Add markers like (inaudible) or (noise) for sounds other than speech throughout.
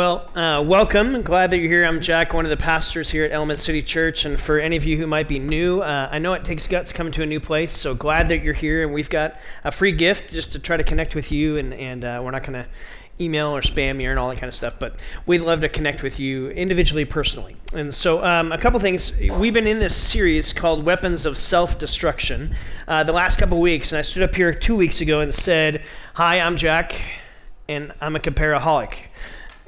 Well, uh, welcome. Glad that you're here. I'm Jack, one of the pastors here at Element City Church. And for any of you who might be new, uh, I know it takes guts coming to a new place. So glad that you're here. And we've got a free gift just to try to connect with you. And, and uh, we're not going to email or spam you and all that kind of stuff. But we'd love to connect with you individually, personally. And so, um, a couple things. We've been in this series called Weapons of Self Destruction uh, the last couple weeks. And I stood up here two weeks ago and said, Hi, I'm Jack, and I'm a comparaholic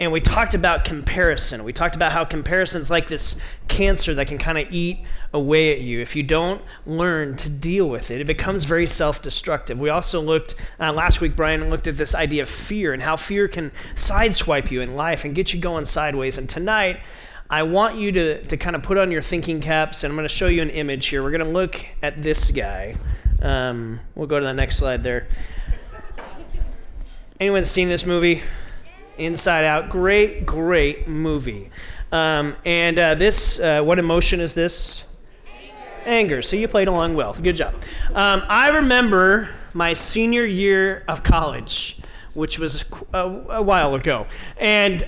and we talked about comparison. We talked about how comparison is like this cancer that can kind of eat away at you. If you don't learn to deal with it, it becomes very self destructive. We also looked, uh, last week, Brian looked at this idea of fear and how fear can sideswipe you in life and get you going sideways. And tonight, I want you to, to kind of put on your thinking caps, and I'm going to show you an image here. We're going to look at this guy. Um, we'll go to the next slide there. Anyone seen this movie? Inside Out. Great, great movie. Um, and uh, this, uh, what emotion is this? Anger. Anger. So you played along well. Good job. Um, I remember my senior year of college, which was a, a while ago. And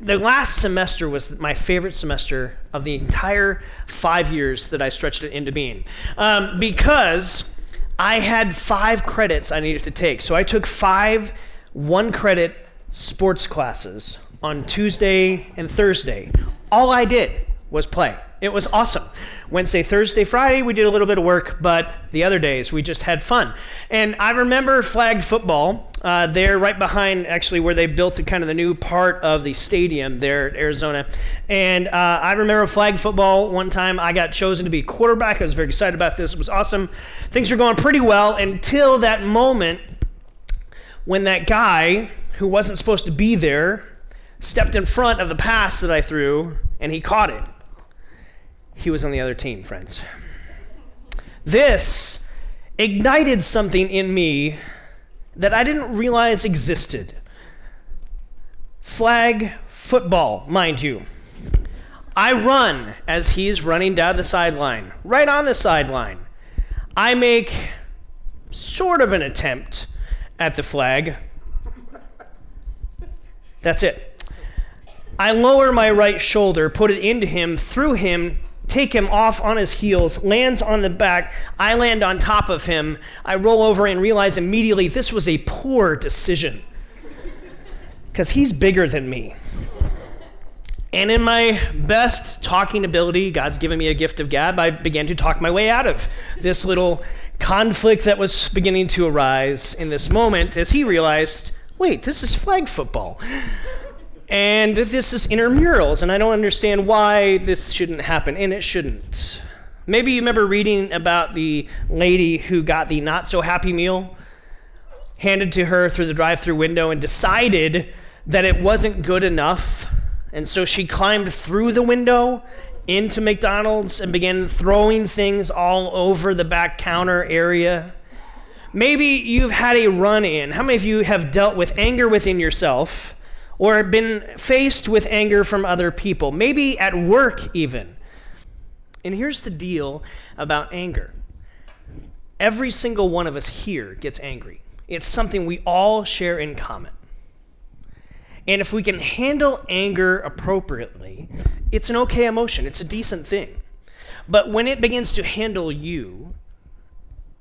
the last semester was my favorite semester of the entire five years that I stretched it into being. Um, because I had five credits I needed to take. So I took five one credit sports classes on Tuesday and Thursday. All I did was play. It was awesome. Wednesday, Thursday, Friday, we did a little bit of work, but the other days we just had fun. And I remember flag football uh, there, right behind actually where they built the kind of the new part of the stadium there at Arizona. And uh, I remember flag football one time. I got chosen to be quarterback. I was very excited about this. It was awesome. Things were going pretty well until that moment when that guy who wasn't supposed to be there stepped in front of the pass that I threw and he caught it. He was on the other team, friends. This ignited something in me that I didn't realize existed. Flag football, mind you. I run as he's running down the sideline, right on the sideline. I make sort of an attempt at the flag, that's it. I lower my right shoulder, put it into him, through him, take him off on his heels, lands on the back. I land on top of him. I roll over and realize immediately this was a poor decision because he's bigger than me. And in my best talking ability, God's given me a gift of gab, I began to talk my way out of this little conflict that was beginning to arise in this moment as he realized wait, this is flag football. And this is intramurals, and I don't understand why this shouldn't happen, and it shouldn't. Maybe you remember reading about the lady who got the not so happy meal handed to her through the drive through window and decided that it wasn't good enough. And so she climbed through the window into McDonald's and began throwing things all over the back counter area. Maybe you've had a run in. How many of you have dealt with anger within yourself or been faced with anger from other people? Maybe at work, even. And here's the deal about anger every single one of us here gets angry, it's something we all share in common. And if we can handle anger appropriately, it's an okay emotion, it's a decent thing. But when it begins to handle you,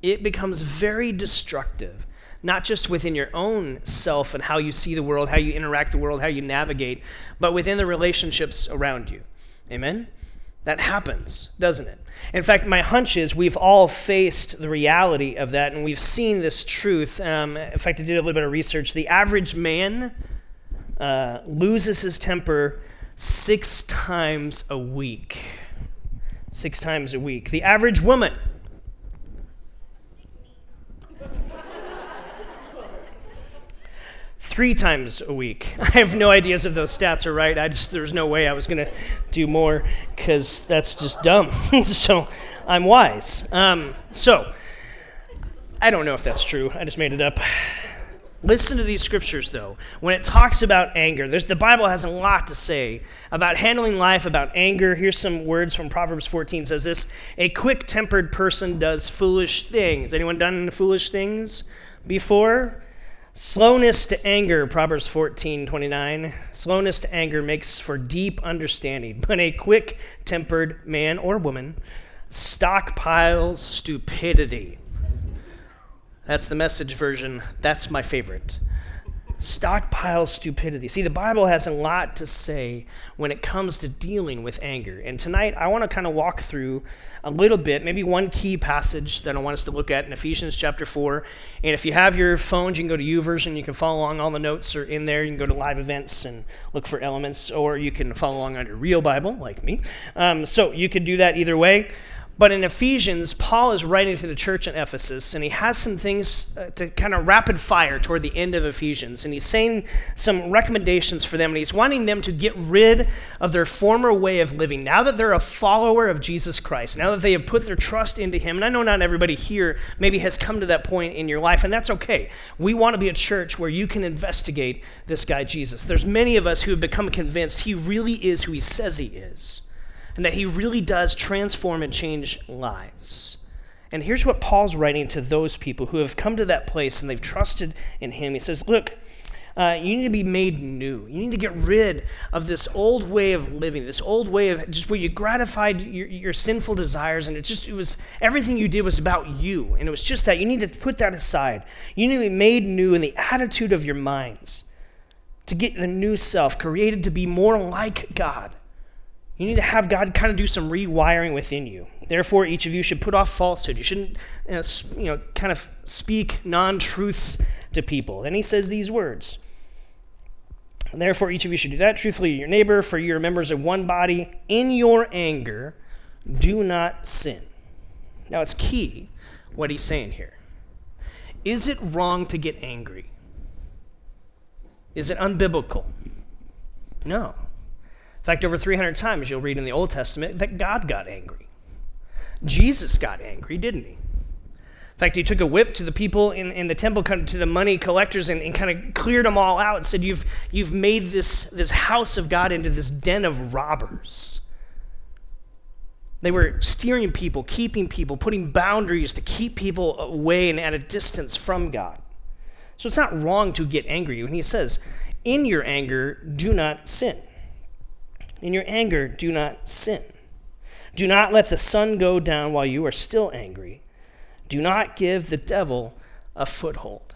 it becomes very destructive, not just within your own self and how you see the world, how you interact the world, how you navigate, but within the relationships around you. Amen? That happens, doesn't it? In fact, my hunch is we've all faced the reality of that and we've seen this truth. Um, in fact, I did a little bit of research. The average man uh, loses his temper six times a week. Six times a week. The average woman three times a week. (laughs) I have no ideas if those stats are right. I just there's no way I was to do more because that's just dumb. (laughs) so I'm wise. Um, so I don't know if that's true. I just made it up. Listen to these scriptures, though. When it talks about anger, the Bible has a lot to say about handling life, about anger. Here's some words from Proverbs 14 says this A quick tempered person does foolish things. Anyone done foolish things before? Slowness to anger, Proverbs 14, 29. Slowness to anger makes for deep understanding, but a quick tempered man or woman stockpiles stupidity. That's the message version. That's my favorite stockpile stupidity. See, the Bible has a lot to say when it comes to dealing with anger. And tonight, I want to kind of walk through a little bit, maybe one key passage that I want us to look at in Ephesians chapter 4. And if you have your phones, you can go to YouVersion. You can follow along. All the notes are in there. You can go to live events and look for elements, or you can follow along on your real Bible, like me. Um, so you could do that either way. But in Ephesians, Paul is writing to the church in Ephesus, and he has some things uh, to kind of rapid fire toward the end of Ephesians. And he's saying some recommendations for them, and he's wanting them to get rid of their former way of living. Now that they're a follower of Jesus Christ, now that they have put their trust into him, and I know not everybody here maybe has come to that point in your life, and that's okay. We want to be a church where you can investigate this guy, Jesus. There's many of us who have become convinced he really is who he says he is and that he really does transform and change lives. And here's what Paul's writing to those people who have come to that place and they've trusted in him. He says, Look, uh, you need to be made new. You need to get rid of this old way of living, this old way of just where you gratified your, your sinful desires, and it just it was everything you did was about you, and it was just that. You need to put that aside. You need to be made new in the attitude of your minds, to get the new self, created to be more like God. You need to have God kind of do some rewiring within you. Therefore, each of you should put off falsehood. You shouldn't, you know, you know kind of speak non truths to people. Then he says these words. Therefore, each of you should do that truthfully to your neighbor, for you are members of one body. In your anger, do not sin. Now, it's key what he's saying here. Is it wrong to get angry? Is it unbiblical? No. In fact, over 300 times you'll read in the Old Testament that God got angry. Jesus got angry, didn't he? In fact, he took a whip to the people in, in the temple, to the money collectors, and, and kind of cleared them all out and said, You've, you've made this, this house of God into this den of robbers. They were steering people, keeping people, putting boundaries to keep people away and at a distance from God. So it's not wrong to get angry. When he says, In your anger, do not sin. In your anger, do not sin. Do not let the sun go down while you are still angry. Do not give the devil a foothold.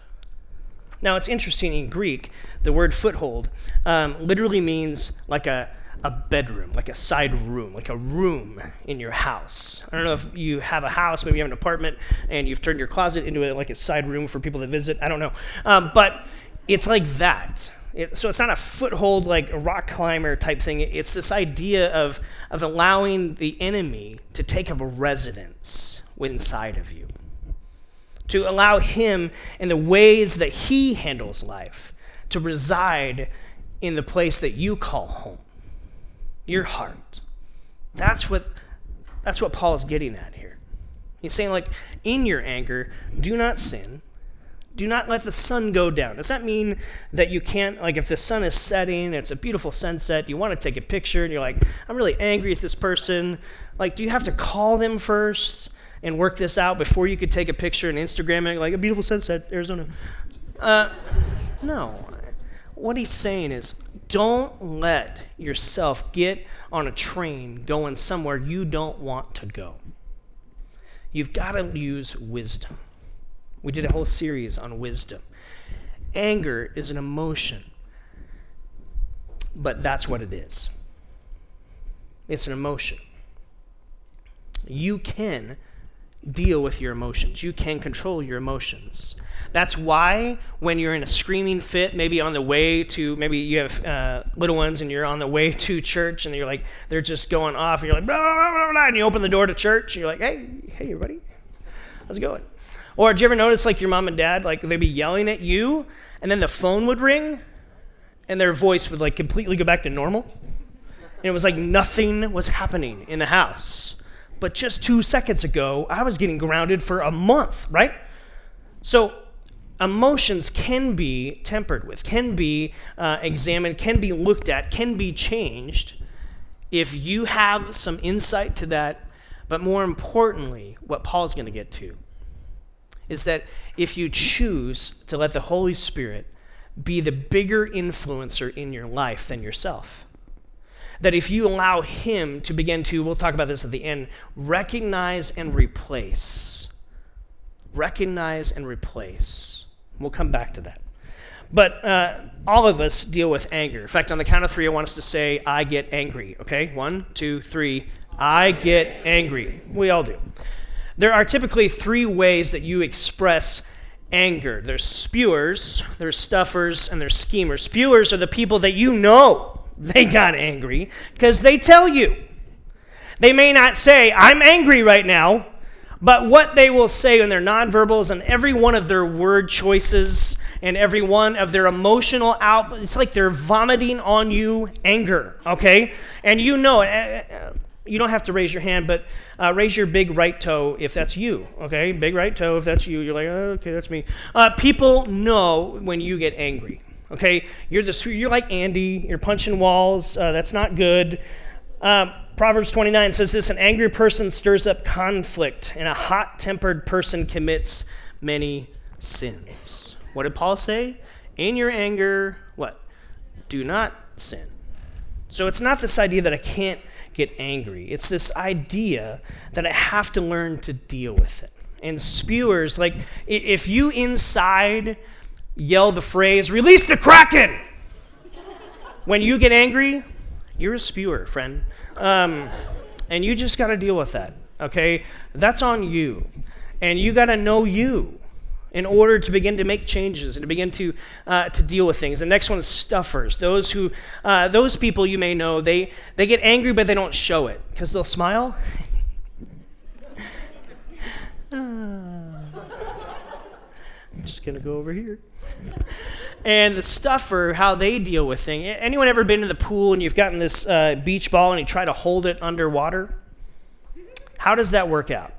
Now, it's interesting in Greek, the word foothold um, literally means like a, a bedroom, like a side room, like a room in your house. I don't know if you have a house, maybe you have an apartment, and you've turned your closet into a, like a side room for people to visit. I don't know. Um, but it's like that. It, so it's not a foothold like a rock climber type thing. It's this idea of, of allowing the enemy to take up a residence inside of you. To allow him and the ways that he handles life to reside in the place that you call home, your heart. That's what, that's what Paul is getting at here. He's saying, like, in your anger, do not sin do not let the sun go down. Does that mean that you can't, like, if the sun is setting, it's a beautiful sunset, you want to take a picture, and you're like, I'm really angry at this person? Like, do you have to call them first and work this out before you could take a picture and Instagram it, like, a beautiful sunset, Arizona? Uh, no. What he's saying is, don't let yourself get on a train going somewhere you don't want to go. You've got to use wisdom. We did a whole series on wisdom. Anger is an emotion, but that's what it is it's an emotion. You can deal with your emotions, you can control your emotions. That's why when you're in a screaming fit, maybe on the way to, maybe you have uh, little ones and you're on the way to church and you're like, they're just going off and you're like, blah, blah, blah, and you open the door to church and you're like, hey, hey, everybody, how's it going? Or did you ever notice like your mom and dad, like they'd be yelling at you and then the phone would ring and their voice would like completely go back to normal? And it was like nothing was happening in the house. But just two seconds ago, I was getting grounded for a month, right? So emotions can be tempered with, can be uh, examined, can be looked at, can be changed if you have some insight to that. But more importantly, what Paul's going to get to is that if you choose to let the Holy Spirit be the bigger influencer in your life than yourself, that if you allow Him to begin to, we'll talk about this at the end, recognize and replace. Recognize and replace. We'll come back to that. But uh, all of us deal with anger. In fact, on the count of three, I want us to say, I get angry. Okay? One, two, three. I get angry. We all do. There are typically three ways that you express anger there's spewers, there's stuffers, and there's schemers. Spewers are the people that you know they got angry because they tell you. They may not say, I'm angry right now, but what they will say in their nonverbals and every one of their word choices and every one of their emotional out, it's like they're vomiting on you anger, okay? And you know it. Eh, eh, you don't have to raise your hand, but uh, raise your big right toe if that's you, okay? Big right toe if that's you. You're like, oh, okay, that's me. Uh, people know when you get angry, okay? You're, the, you're like Andy, you're punching walls. Uh, that's not good. Uh, Proverbs 29 says this An angry person stirs up conflict, and a hot tempered person commits many sins. What did Paul say? In your anger, what? Do not sin. So it's not this idea that I can't get angry. It's this idea that I have to learn to deal with it. And spewers, like if you inside yell the phrase, release the Kraken, when you get angry, you're a spewer, friend. Um, and you just got to deal with that, okay? That's on you. And you got to know you in order to begin to make changes and to begin to, uh, to deal with things. The next one is stuffers. Those who, uh, those people you may know, they, they get angry but they don't show it because they'll smile. I'm (laughs) just gonna go over here. and the stuffer, how they deal with things. Anyone ever been to the pool and you've gotten this uh, beach ball and you try to hold it underwater? How does that work out?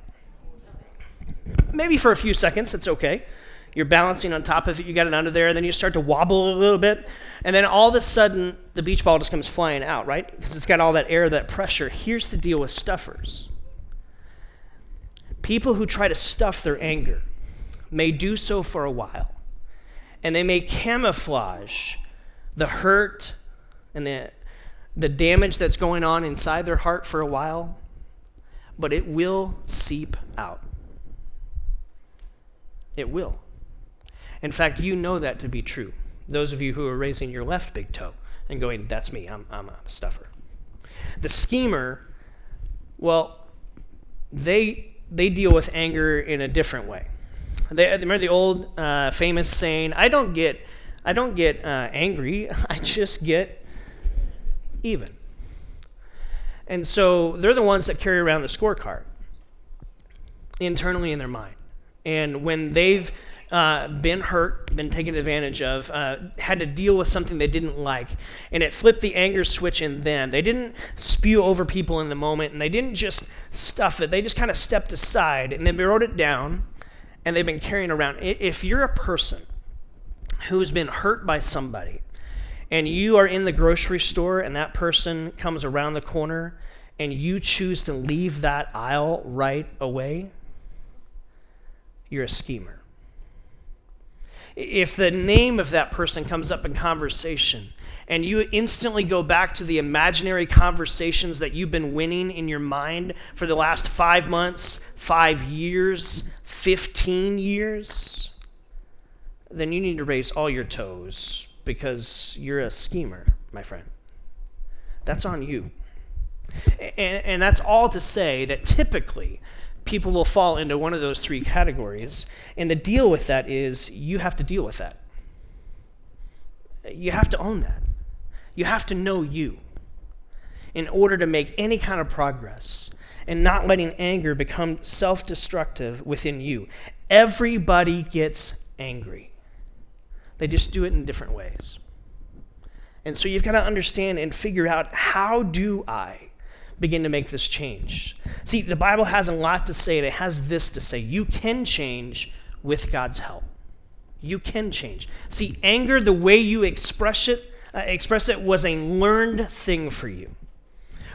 Maybe for a few seconds, it's okay. You're balancing on top of it, you got it under there, and then you start to wobble a little bit, and then all of a sudden, the beach ball just comes flying out, right? Because it's got all that air, that pressure. Here's the deal with stuffers people who try to stuff their anger may do so for a while, and they may camouflage the hurt and the, the damage that's going on inside their heart for a while, but it will seep out. It will. In fact, you know that to be true. Those of you who are raising your left big toe and going, that's me, I'm, I'm a stuffer. The schemer, well, they, they deal with anger in a different way. They, remember the old uh, famous saying, I don't get, I don't get uh, angry, (laughs) I just get even. And so they're the ones that carry around the scorecard internally in their mind. And when they've uh, been hurt, been taken advantage of, uh, had to deal with something they didn't like, and it flipped the anger switch in them. They didn't spew over people in the moment, and they didn't just stuff it. They just kind of stepped aside and they wrote it down, and they've been carrying around. If you're a person who's been hurt by somebody, and you are in the grocery store, and that person comes around the corner, and you choose to leave that aisle right away, you're a schemer. If the name of that person comes up in conversation, and you instantly go back to the imaginary conversations that you've been winning in your mind for the last five months, five years, 15 years, then you need to raise all your toes because you're a schemer, my friend. That's on you. And, and that's all to say that typically people will fall into one of those three categories. And the deal with that is you have to deal with that. You have to own that. You have to know you in order to make any kind of progress and not letting anger become self destructive within you. Everybody gets angry, they just do it in different ways. And so you've got to understand and figure out how do I begin to make this change. See, the Bible has a lot to say, and it has this to say you can change with God's help. You can change. See, anger, the way you express it, uh, express it was a learned thing for you.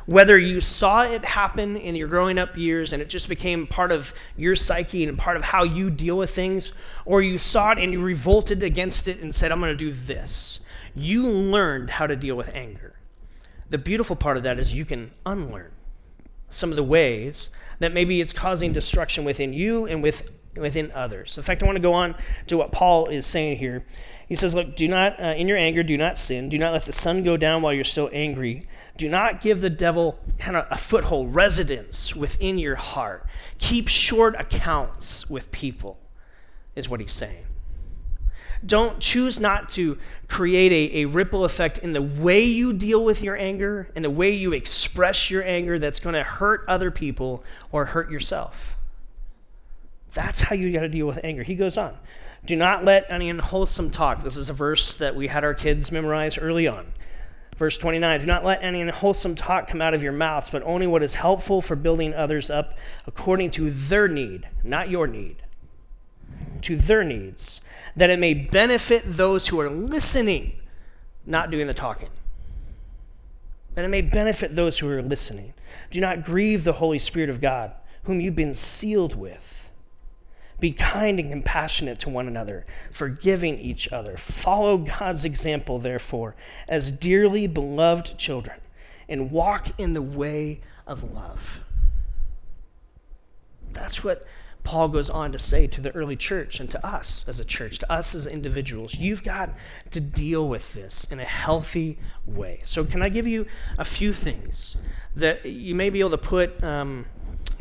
whether you saw it happen in your growing up years and it just became part of your psyche and part of how you deal with things, or you saw it and you revolted against it and said, I'm going to do this, you learned how to deal with anger. The beautiful part of that is you can unlearn some of the ways that maybe it's causing destruction within you and with, within others. In fact, I want to go on to what Paul is saying here. He says, Look, do not, uh, in your anger, do not sin. Do not let the sun go down while you're still angry. Do not give the devil kind of a foothold, residence within your heart. Keep short accounts with people, is what he's saying. Don't choose not to create a, a ripple effect in the way you deal with your anger and the way you express your anger that's going to hurt other people or hurt yourself. That's how you got to deal with anger. He goes on. Do not let any unwholesome talk. This is a verse that we had our kids memorize early on. Verse 29 Do not let any unwholesome talk come out of your mouths, but only what is helpful for building others up according to their need, not your need, to their needs, that it may benefit those who are listening, not doing the talking. That it may benefit those who are listening. Do not grieve the Holy Spirit of God, whom you've been sealed with. Be kind and compassionate to one another, forgiving each other. Follow God's example, therefore, as dearly beloved children, and walk in the way of love. That's what Paul goes on to say to the early church and to us as a church, to us as individuals. You've got to deal with this in a healthy way. So, can I give you a few things that you may be able to put. Um,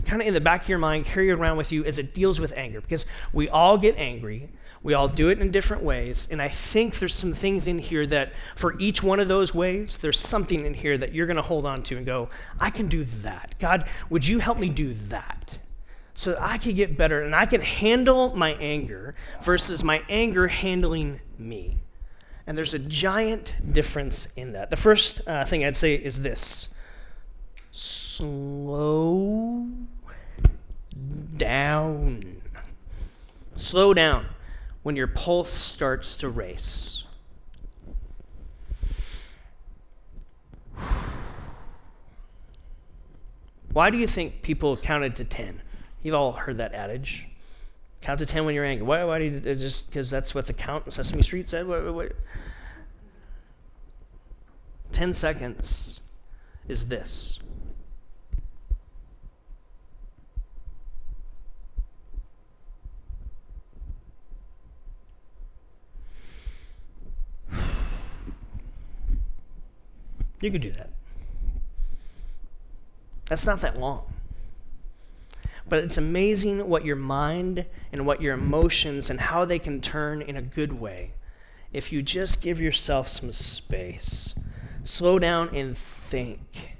kind of in the back of your mind, carry around with you as it deals with anger, because we all get angry. We all do it in different ways. And I think there's some things in here that, for each one of those ways, there's something in here that you're going to hold on to and go, I can do that. God, would you help me do that? So that I can get better and I can handle my anger versus my anger handling me. And there's a giant difference in that. The first uh, thing I'd say is this slow down. Slow down when your pulse starts to race. Why do you think people counted to 10? You've all heard that adage. Count to 10 when you're angry. Why, why do you, just because that's what the count in Sesame Street said? What, what, 10 seconds is this You could do that. That's not that long. But it's amazing what your mind and what your emotions and how they can turn in a good way if you just give yourself some space. Slow down and think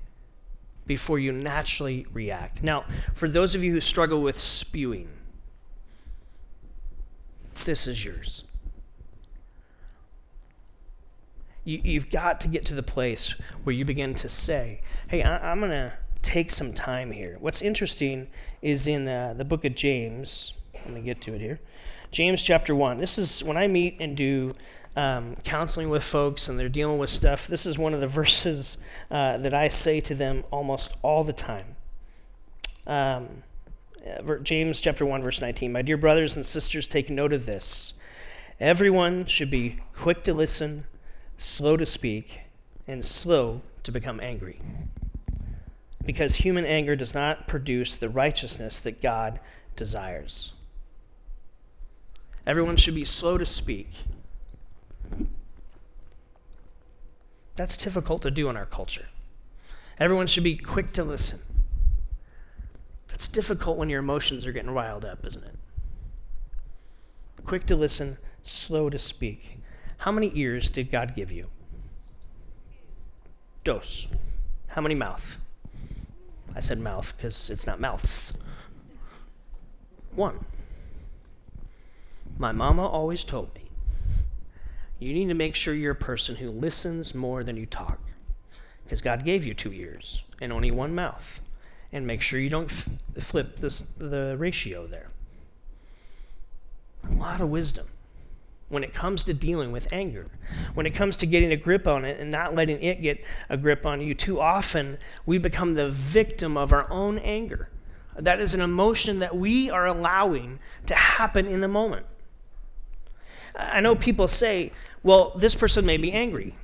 before you naturally react. Now, for those of you who struggle with spewing, this is yours. You, have got to get to the place where you begin to say, hey, I, am going to take some time here. What's interesting is in uh, the book of James, let me get to it here. James chapter 1. This is when I meet and do um, counseling with folks and they're dealing with stuff. This is one of the verses uh, that I say to them almost all the time. Um, uh, James chapter 1, verse 19. My dear brothers and sisters, take note of this. Everyone should be quick to listen slow to speak, and slow to become angry. Because human anger does not produce the righteousness that God desires. Everyone should be slow to speak. That's difficult to do in our culture. Everyone should be quick to listen. That's difficult when your emotions are getting riled up, isn't it? Quick to listen, slow to speak. How many ears did God give you? Dos. How many mouth? I said mouth because it's not mouths. One. My mama always told me you need to make sure you're a person who listens more than you talk because God gave you two ears and only one mouth. And make sure you don't f- flip this, the ratio there. A lot of wisdom when it comes to dealing with anger, when it comes to getting a grip on it and not letting it get a grip on you. Too often, we become the victim of our own anger. That is an emotion that we are allowing to happen in the moment. I know people say, well, this person made me angry.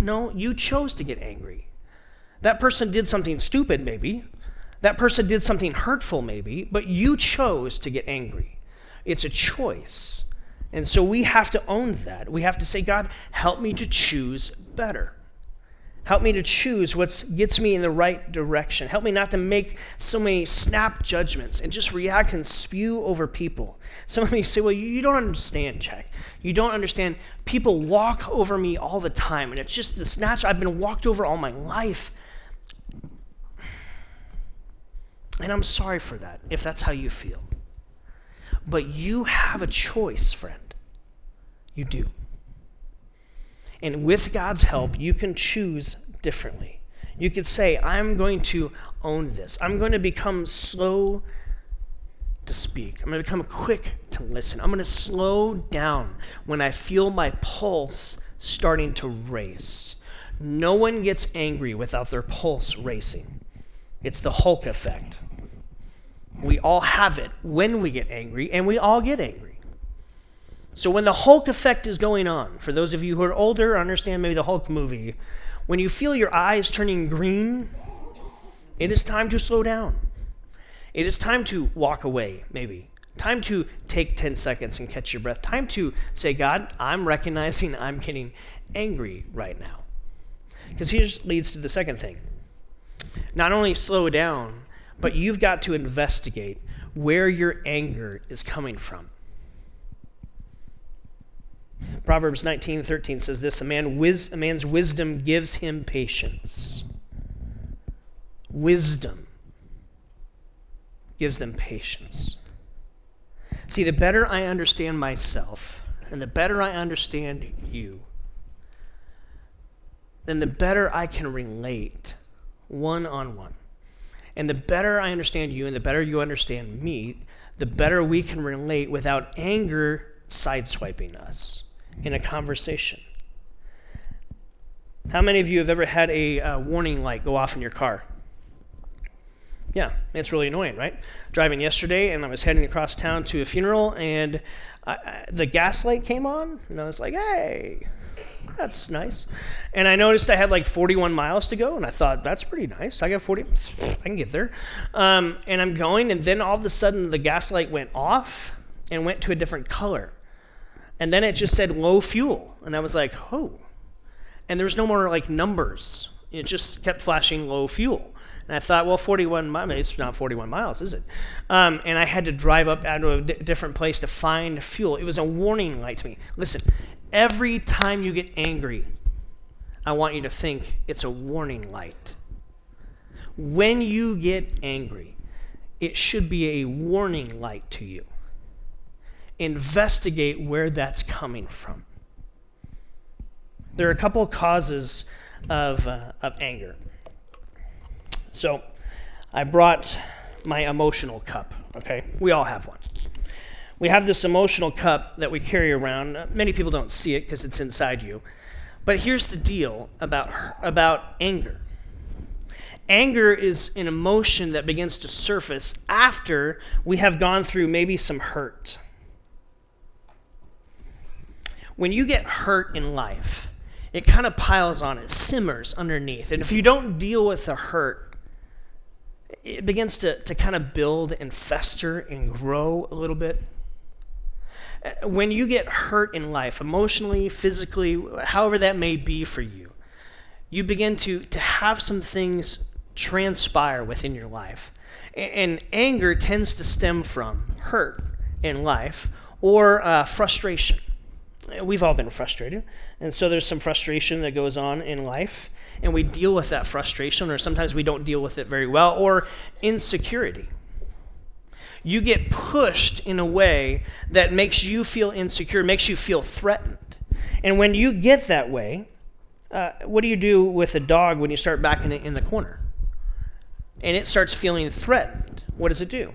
No, you chose to get angry. That person did something stupid, maybe. That person did something hurtful, maybe, but you chose to get angry. It's a choice. And so we have to own that. We have to say, God, help me to choose better. Help me to choose what gets me in the right direction. Help me not to make so many snap judgments and just react and spew over people. Some of you say, well, you don't understand, Jack. You don't understand. People walk over me all the time, and it's just this natural. I've been walked over all my life. And I'm sorry for that, if that's how you feel. But you have a choice, friend. You do. And with God's help, you can choose differently. You could say, I'm going to own this. I'm going to become slow to speak. I'm going to become quick to listen. I'm going to slow down when I feel my pulse starting to race. No one gets angry without their pulse racing. It's the Hulk effect. We all have it when we get angry, and we all get angry. So when the Hulk effect is going on, for those of you who are older, understand maybe the Hulk movie, when you feel your eyes turning green, it is time to slow down. It is time to walk away, maybe. Time to take 10 seconds and catch your breath. Time to say, God, I'm recognizing I'm getting angry right now. Because here leads to the second thing. Not only slow down, but you've got to investigate where your anger is coming from. Proverbs 19:13 says this, a, man a man's wisdom gives him patience. Wisdom gives them patience. See, the better I understand myself and the better I understand you, then the better I can relate one on one. And the better I understand you and the better you understand me, the better we can relate without anger sideswiping us in a conversation. How many of you have ever had a uh, warning light go off in your car? Yeah, it's really annoying, right? Driving yesterday, and I was heading across town to a funeral, and I, I, the gas light came on, and I was like, hey, that's nice. And I noticed I had like 41 miles to go, and I thought, that's pretty nice. I got 40, (sniffs) I can get there. Um, and I'm going, and then all of a sudden the gas light went off and went to a different color. And then it just said low fuel. And I was like, oh. And there was no more like numbers. It just kept flashing low fuel. And I thought, well, 41 miles, it's not 41 miles, is it? Um, and I had to drive up out to a d- different place to find fuel. It was a warning light to me. Listen, Every time you get angry, I want you to think it's a warning light. When you get angry, it should be a warning light to you. Investigate where that's coming from. There are a couple of causes of, uh, of anger. So, I brought my emotional cup, okay? We all have one we have this emotional cup that we carry around. Uh, many people don't see it because it's inside you. But here's the deal about, about anger anger is an emotion that begins to surface after we have gone through maybe some hurt. When you get hurt in life, it kind of piles on, it simmers underneath. And if you don't deal with the hurt, it begins to, to kind of build and fester and grow a little bit when you get hurt in life, emotionally, physically, however that may be for you, you begin to, to have some things transpire within your life. And, anger tends to stem from hurt in life or uh, frustration. We've all been frustrated. And so there's some frustration that goes on in life, and we deal with that frustration, or sometimes we don't deal with it very well, or insecurity you get pushed in a way that makes you feel insecure, makes you feel threatened. And when you get that way, uh, what do you do with a dog when you start backing it in the corner? And it starts feeling threatened. What does it do?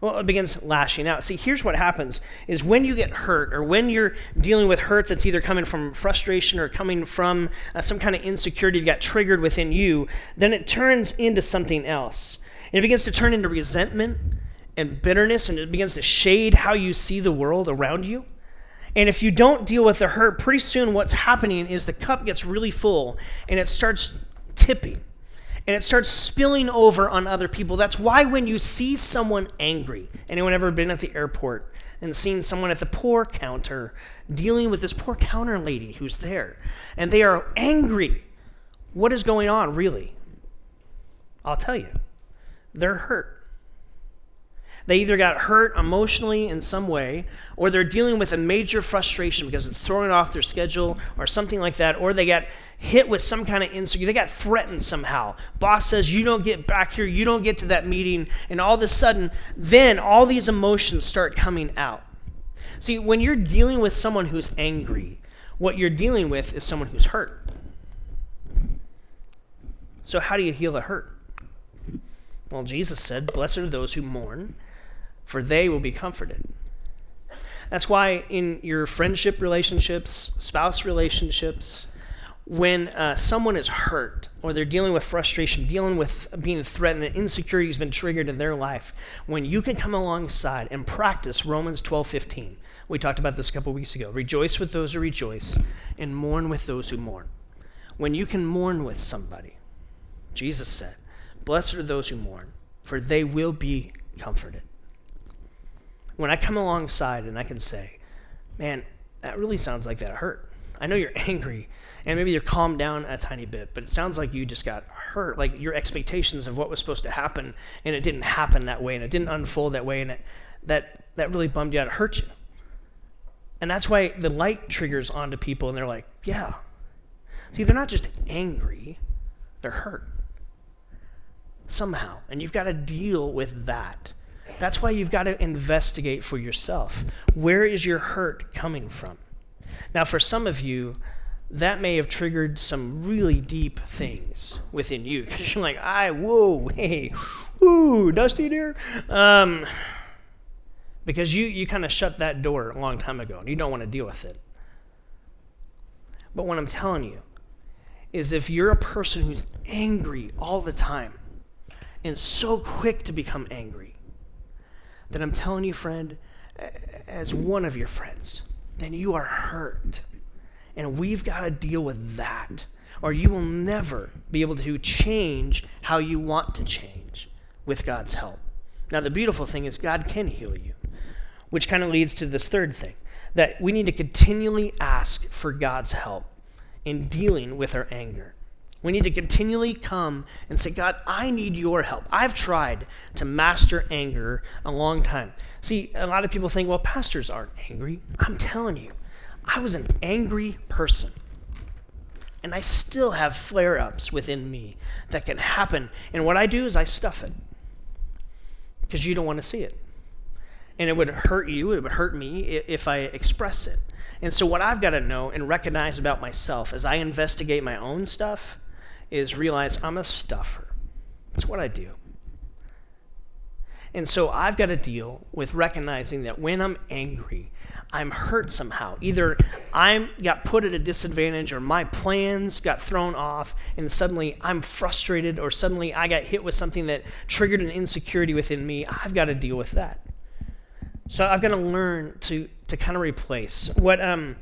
Well, it begins lashing out. See, here's what happens is when you get hurt or when you're dealing with hurt that's either coming from frustration or coming from uh, some kind of insecurity that got triggered within you, then it turns into something else. And it begins to turn into resentment and bitterness and it begins to shade how you see the world around you. And if you don't deal with the hurt, pretty soon what's happening is the cup gets really full and it starts tipping and it starts spilling over on other people. That's why when you see someone angry, anyone ever been at the airport and seen someone at the poor counter dealing with this poor counter lady who's there, and they are angry? What is going on, really? I'll tell you. They're hurt. They either got hurt emotionally in some way, or they're dealing with a major frustration because it's throwing off their schedule or something like that, or they got hit with some kind of insecurity. They got threatened somehow. Boss says, You don't get back here, you don't get to that meeting, and all of a sudden, then all these emotions start coming out. See, when you're dealing with someone who's angry, what you're dealing with is someone who's hurt. So, how do you heal a hurt? Well, Jesus said, Blessed are those who mourn, for they will be comforted. That's why in your friendship relationships, spouse relationships, when uh, someone is hurt or they're dealing with frustration, dealing with being threatened, and insecurity has been triggered in their life, when you can come alongside and practice Romans 12 15. We talked about this a couple weeks ago. Rejoice with those who rejoice and mourn with those who mourn. When you can mourn with somebody, Jesus said, Blessed are those who mourn, for they will be comforted when I come alongside and I can say, man, that really sounds like that hurt. I know you're (laughs) angry and maybe you're calmed down a tiny bit, but it sounds like you just got hurt. Like your expectations of what was supposed to happen and it didn't happen that way and it didn't unfold that way and it, that, that really bummed you out. It hurt you. And that's why the light triggers onto people and they're like, yeah. See, they're not just angry, they're hurt somehow. And you've got to deal with that. That's why you've got to investigate for yourself. Where is your hurt coming from? Now, for some of you, that may have triggered some really deep things within you because you're like, I, whoa, hey, ooh, Dusty dear. Um, because you, you kind of shut that door a long time ago and you don't want to deal with it. But what I'm telling you is if you're a person who's angry all the time and so quick to become angry, then I'm telling you, friend, as one of your friends, then you are hurt. And we've got to deal with that, or you will never be able to change how you want to change with God's help. Now, the beautiful thing is, God can heal you, which kind of leads to this third thing that we need to continually ask for God's help in dealing with our anger. We need to continually come and say, God, I need your help. I've tried to master anger a long time. See, a lot of people think, well, pastors aren't angry. I'm telling you, I was an angry person. And I still have flare ups within me that can happen. And what I do is I stuff it because you don't want to see it. And it would hurt you, it would hurt me if I express it. And so, what I've got to know and recognize about myself as I investigate my own stuff is realize I'm a stuffer. That's what I do. And so I've got to deal with recognizing that when I'm angry, I'm hurt somehow. Either I got put at a disadvantage or my plans got thrown off and suddenly I'm frustrated or suddenly I got hit with something that triggered an insecurity within me. I've got to deal with that. So I've got to learn to to kind of replace what um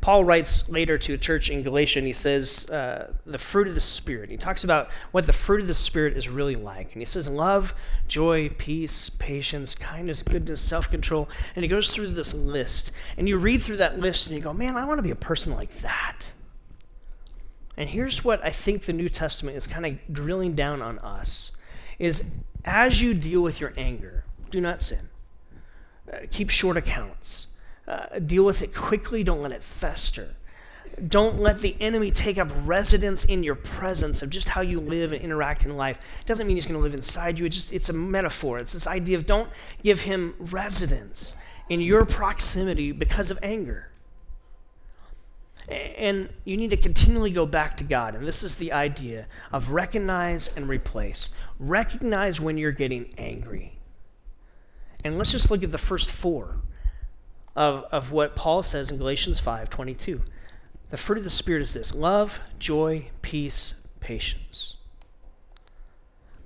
Paul writes later to a church in Galatia, and he says, uh, the fruit of the Spirit. He talks about what the fruit of the Spirit is really like. And he says, love, joy, peace, patience, kindness, goodness, self control. And he goes through this list. And you read through that list, and you go, man, I want to be a person like that. And here's what I think the New Testament is kind of drilling down on us is as you deal with your anger, do not sin. Uh, keep short accounts uh, deal with it quickly, don't let it fester. Don't let the enemy take up residence in your presence of just how you live and interact in life. It doesn't mean he's going to live inside you. It just it's a metaphor. It's this idea of don't give him residence in your proximity because of anger. And you need to continually go back to God. And this is the idea of recognize and replace. Recognize when you're getting angry And let's just look at the first four of, of what Paul says in Galatians 5 22. The fruit of the Spirit is this love, joy, peace, patience.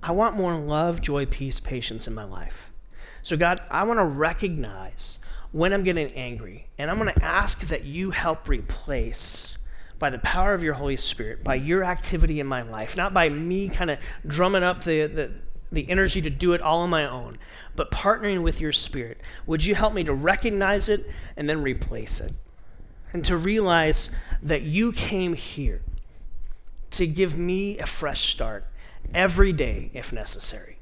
I want more love, joy, peace, patience in my life. So, God, I want to recognize when I'm getting angry, and I'm going to ask that you help replace by the power of your Holy Spirit, by your activity in my life, not by me kind of drumming up the, the, the energy to do it all on my own, but partnering with your Spirit. Would you help me to recognize it and then replace it? And to realize that you came here to give me a fresh start every day if necessary.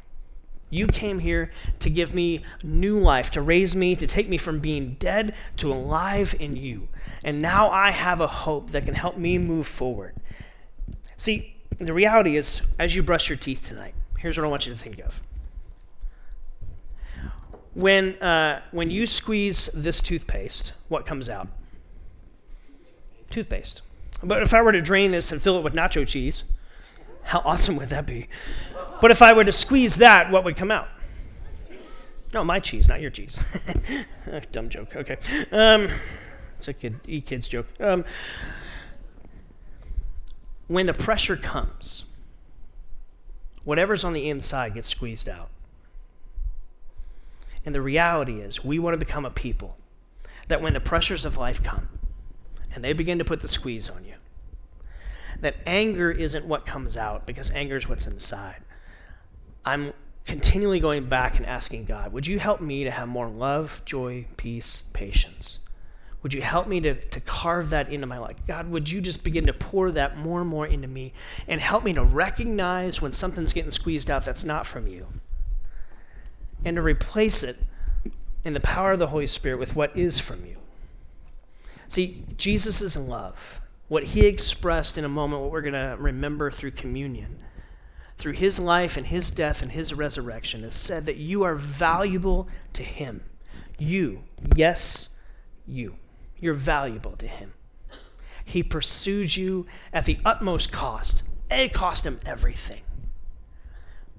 You came here to give me new life, to raise me, to take me from being dead to alive in you. And now I have a hope that can help me move forward. See, the reality is, as you brush your teeth tonight, here's what I want you to think of. When, uh, when you squeeze this toothpaste, what comes out? Toothpaste. But if I were to drain this and fill it with nacho cheese, how awesome would that be? But if I were to squeeze that, what would come out? No, my cheese, not your cheese. (laughs) Dumb joke. Okay. Um, it's a kid, e kids joke. Um, when the pressure comes, whatever's on the inside gets squeezed out. And the reality is, we want to become a people that when the pressures of life come and they begin to put the squeeze on you, that anger isn't what comes out because anger is what's inside. I'm continually going back and asking God, would you help me to have more love, joy, peace, patience? Would you help me to, to carve that into my life? God, would you just begin to pour that more and more into me and help me to recognize when something's getting squeezed out that's not from you and to replace it in the power of the Holy Spirit with what is from you? See, Jesus is love what he expressed in a moment, what we're going to remember through communion, through his life and his death and his resurrection, is said that you are valuable to him. You, yes, you. You're valuable to him. He pursued you at the utmost cost. It cost him everything.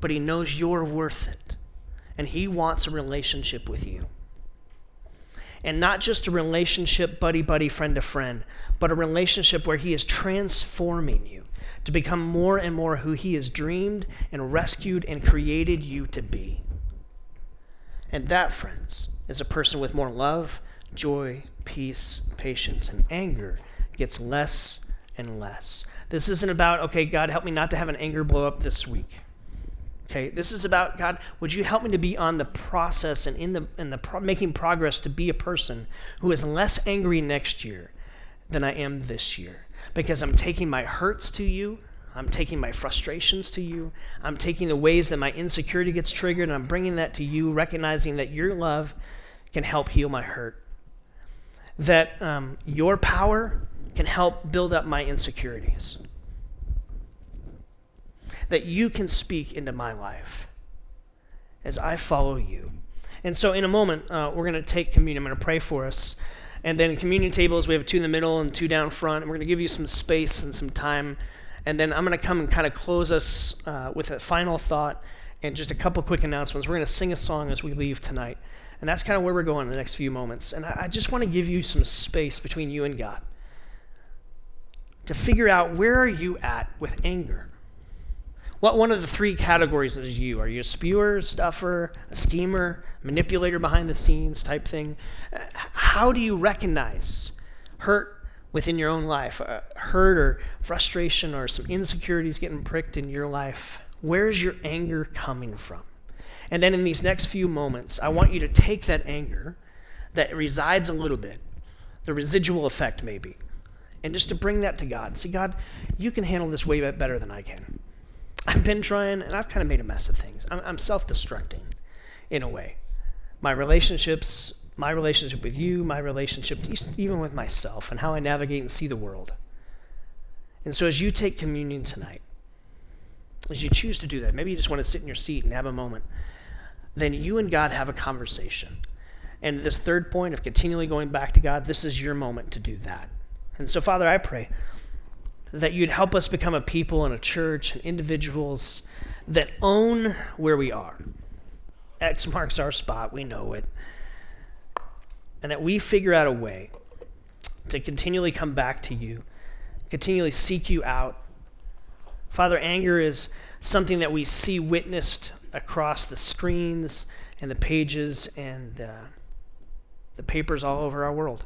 But he knows you're worth it. And he wants a relationship with you and not just a relationship buddy buddy, friend to friend, but a relationship where He is transforming you to become more and more who He has dreamed and rescued and created you to be. And that, friends, is a person with more love, joy, peace, patience, and anger gets less and less. This isn't about, okay, God, help me not to have an anger blow up this week. Okay, this is about God. Would you help me to be on the process and in the in the pro- making progress to be a person who is less angry next year than I am this year? Because I'm taking my hurts to you. I'm taking my frustrations to you. I'm taking the ways that my insecurity gets triggered, and I'm bringing that to you, recognizing that your love can help heal my hurt. That um, your power can help build up my insecurities that you can speak into my life as I follow you. And so, in a moment, uh, we're going to take communion. I'm going to pray for us. And then, communion tables, we have two in the middle and two down front. And we're going to give you some space and some time. And then I'm going to come and kind of close us uh, with a final thought and just a couple quick announcements. We're going to sing a song as we leave tonight. And that's kind of where we're going in the next few moments. And I, just want to give you some space between you and God to figure out where are you at with anger what one of the three categories is you? Are you a spewer, stuffer, a schemer, manipulator behind the scenes type thing? How do you recognize hurt within your own life, uh, hurt or frustration or some insecurities getting pricked in your life? Where's your anger coming from? And then in these next few moments, I want you to take that anger that resides a little bit, the residual effect maybe, and just to bring that to God. Say, God, you can handle this way better than I can. I've been trying, and I've kind of made a mess of things. I'm, I'm self destructing in a way. My relationships, my relationship with you, my relationship even with myself, and how I navigate and see the world. And so, as you take communion tonight, as you choose to do that, maybe you just want to sit in your seat and have a moment, then you and God have a conversation. And this third point of continually going back to God, this is your moment to do that. And so, Father, I pray that you'd help us become a people and a church and individuals that own where we are, X marks our spot. We know it. And that we figure out a way to continually come back to you, continually seek you out. Father, anger is something that we see witnessed across the screens and the pages and uh, the papers all over our world.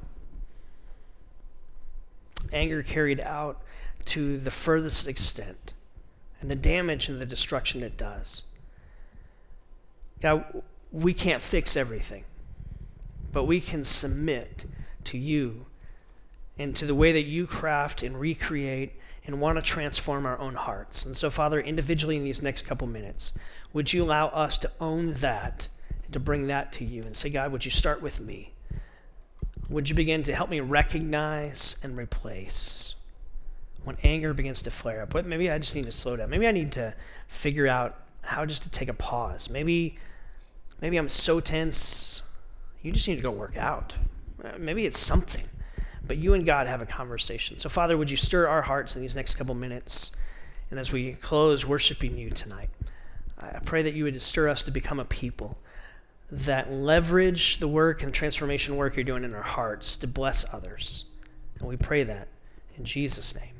Anger carried out to the furthest extent and the damage and the destruction it does. God, we can't fix everything, but we can submit to you and to the way that you craft and recreate and want to transform our own hearts. And so, Father, individually in these next couple minutes, would you allow us to own that and to bring that to you and say, God, would you start with me? Would you begin to help me recognize and replace when anger begins to flare up? Maybe I just need to slow down. Maybe I need to figure out how just to take a pause. Maybe, maybe I'm so tense. You just need to go work out. Maybe it's something. But you and God have a conversation. So, Father, would you stir our hearts in these next couple minutes? And as we close worshiping you tonight, I pray that you would stir us to become a people that leverage the work and transformation work you're doing in our hearts to bless others. And we pray that in Jesus' name.